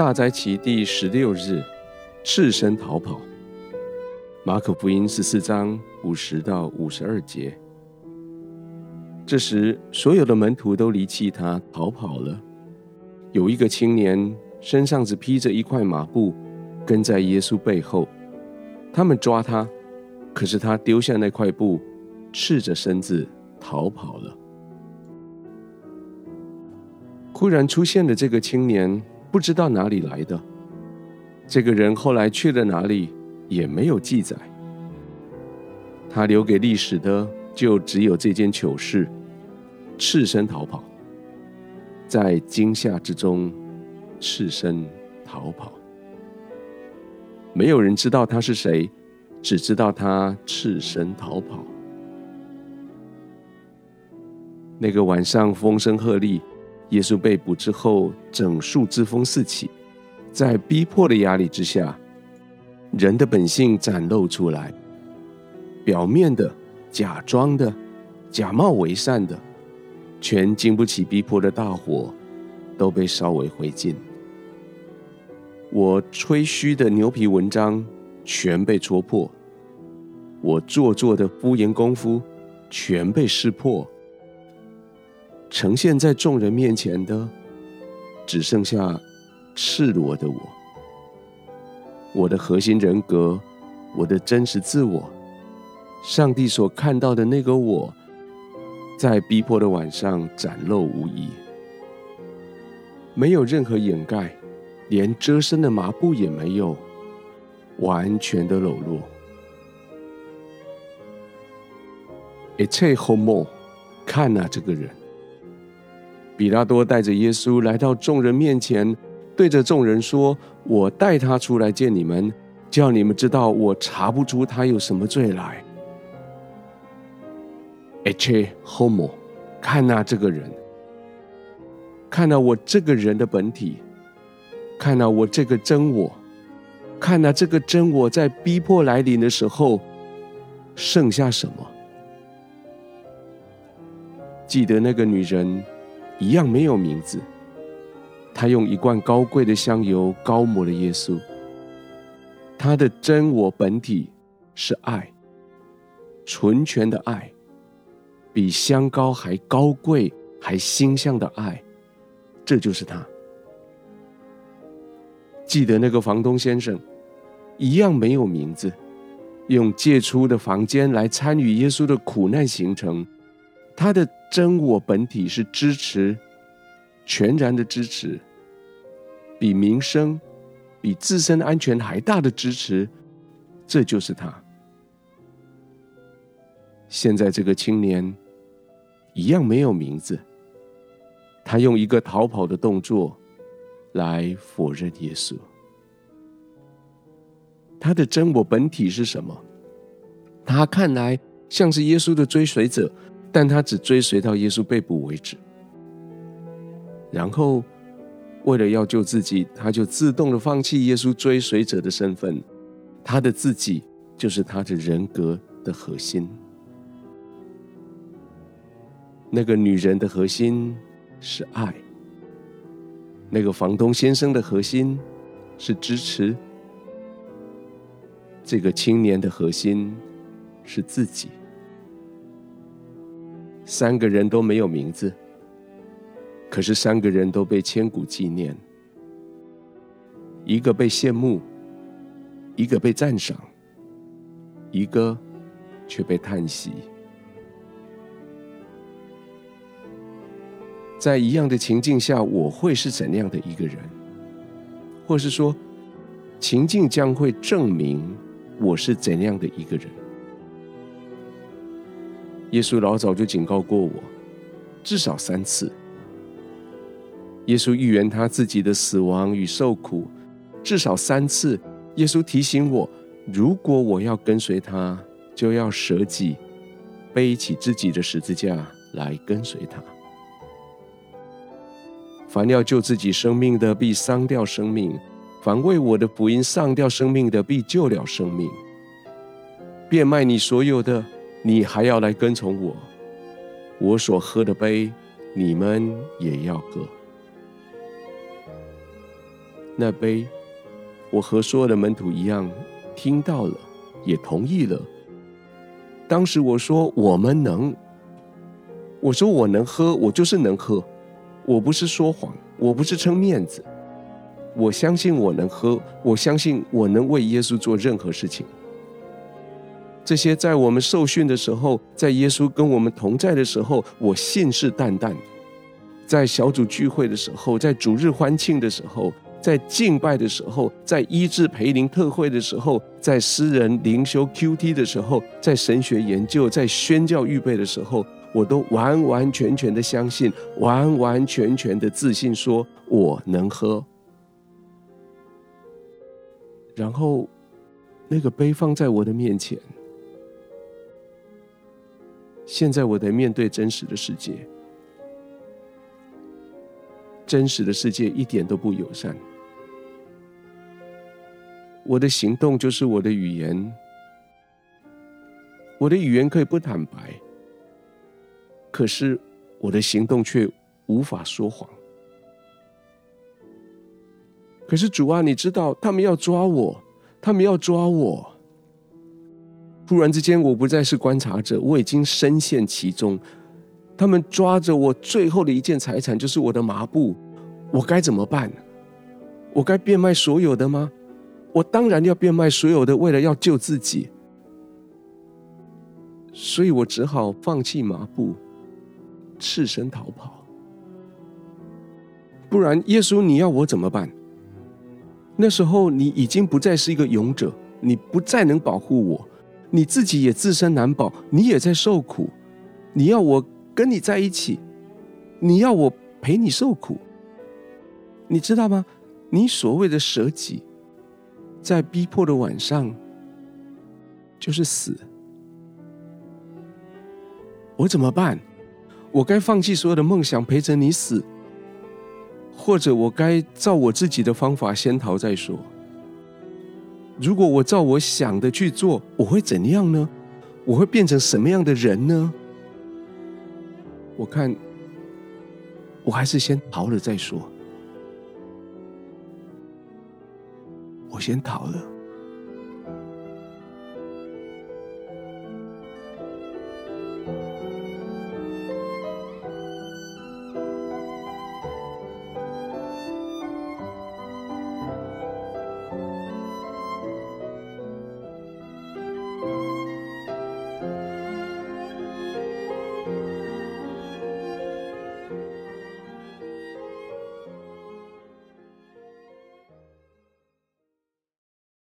大灾期第十六日，赤身逃跑。马可福音十四章五十到五十二节。这时，所有的门徒都离弃他，逃跑了。有一个青年身上只披着一块麻布，跟在耶稣背后。他们抓他，可是他丢下那块布，赤着身子逃跑了。忽然出现的这个青年，不知道哪里来的。这个人后来去了哪里，也没有记载。他留给历史的，就只有这件糗事。赤身逃跑，在惊吓之中，赤身逃跑。没有人知道他是谁，只知道他赤身逃跑。那个晚上风声鹤唳，耶稣被捕之后，整数之风四起，在逼迫的压力之下，人的本性展露出来，表面的、假装的、假冒为善的。全经不起逼迫的大火，都被烧为灰烬。我吹嘘的牛皮文章全被戳破，我做作的敷衍功夫全被识破。呈现在众人面前的，只剩下赤裸的我。我的核心人格，我的真实自我，上帝所看到的那个我。在逼迫的晚上展露无遗，没有任何掩盖，连遮身的麻布也没有，完全的裸露。一切 homo，看哪，这个人。比拉多带着耶稣来到众人面前，对着众人说：“我带他出来见你们，叫你们知道我查不出他有什么罪来。” ”Homo，看哪，这个人，看到我这个人的本体，看到我这个真我，看到这个真我在逼迫来临的时候，剩下什么？记得那个女人，一样没有名字。他用一罐高贵的香油膏抹了耶稣。他的真我本体是爱，纯全的爱。比香膏还高贵、还馨香的爱，这就是他。记得那个房东先生，一样没有名字，用借出的房间来参与耶稣的苦难行程。他的真我本体是支持，全然的支持，比民生、比自身安全还大的支持，这就是他。现在这个青年一样没有名字，他用一个逃跑的动作来否认耶稣。他的真我本体是什么？他看来像是耶稣的追随者，但他只追随到耶稣被捕为止。然后，为了要救自己，他就自动的放弃耶稣追随者的身份。他的自己就是他的人格的核心。那个女人的核心是爱，那个房东先生的核心是支持，这个青年的核心是自己。三个人都没有名字，可是三个人都被千古纪念。一个被羡慕，一个被赞赏，一个却被叹息。在一样的情境下，我会是怎样的一个人？或是说，情境将会证明我是怎样的一个人？耶稣老早就警告过我，至少三次。耶稣预言他自己的死亡与受苦，至少三次。耶稣提醒我，如果我要跟随他，就要舍己，背起自己的十字架来跟随他。凡要救自己生命的，必丧掉生命；凡为我的福音丧掉生命的，必救了生命。变卖你所有的，你还要来跟从我。我所喝的杯，你们也要喝。那杯，我和所有的门徒一样，听到了，也同意了。当时我说我们能，我说我能喝，我就是能喝，我不是说谎，我不是撑面子，我相信我能喝，我相信我能为耶稣做任何事情。这些在我们受训的时候，在耶稣跟我们同在的时候，我信誓旦旦；在小组聚会的时候，在主日欢庆的时候，在敬拜的时候，在医治培灵特会的时候，在私人灵修 QT 的时候，在神学研究、在宣教预备的时候，我都完完全全的相信，完完全全的自信，说我能喝。然后，那个杯放在我的面前。现在我得面对真实的世界，真实的世界一点都不友善。我的行动就是我的语言，我的语言可以不坦白，可是我的行动却无法说谎。可是主啊，你知道他们要抓我，他们要抓我。突然之间，我不再是观察者，我已经深陷其中。他们抓着我最后的一件财产，就是我的麻布，我该怎么办？我该变卖所有的吗？我当然要变卖所有的，为了要救自己。所以我只好放弃麻布，赤身逃跑。不然，耶稣，你要我怎么办？那时候你已经不再是一个勇者，你不再能保护我。你自己也自身难保，你也在受苦，你要我跟你在一起，你要我陪你受苦，你知道吗？你所谓的舍己，在逼迫的晚上，就是死。我怎么办？我该放弃所有的梦想，陪着你死，或者我该照我自己的方法先逃再说？如果我照我想的去做，我会怎样呢？我会变成什么样的人呢？我看，我还是先逃了再说。我先逃了。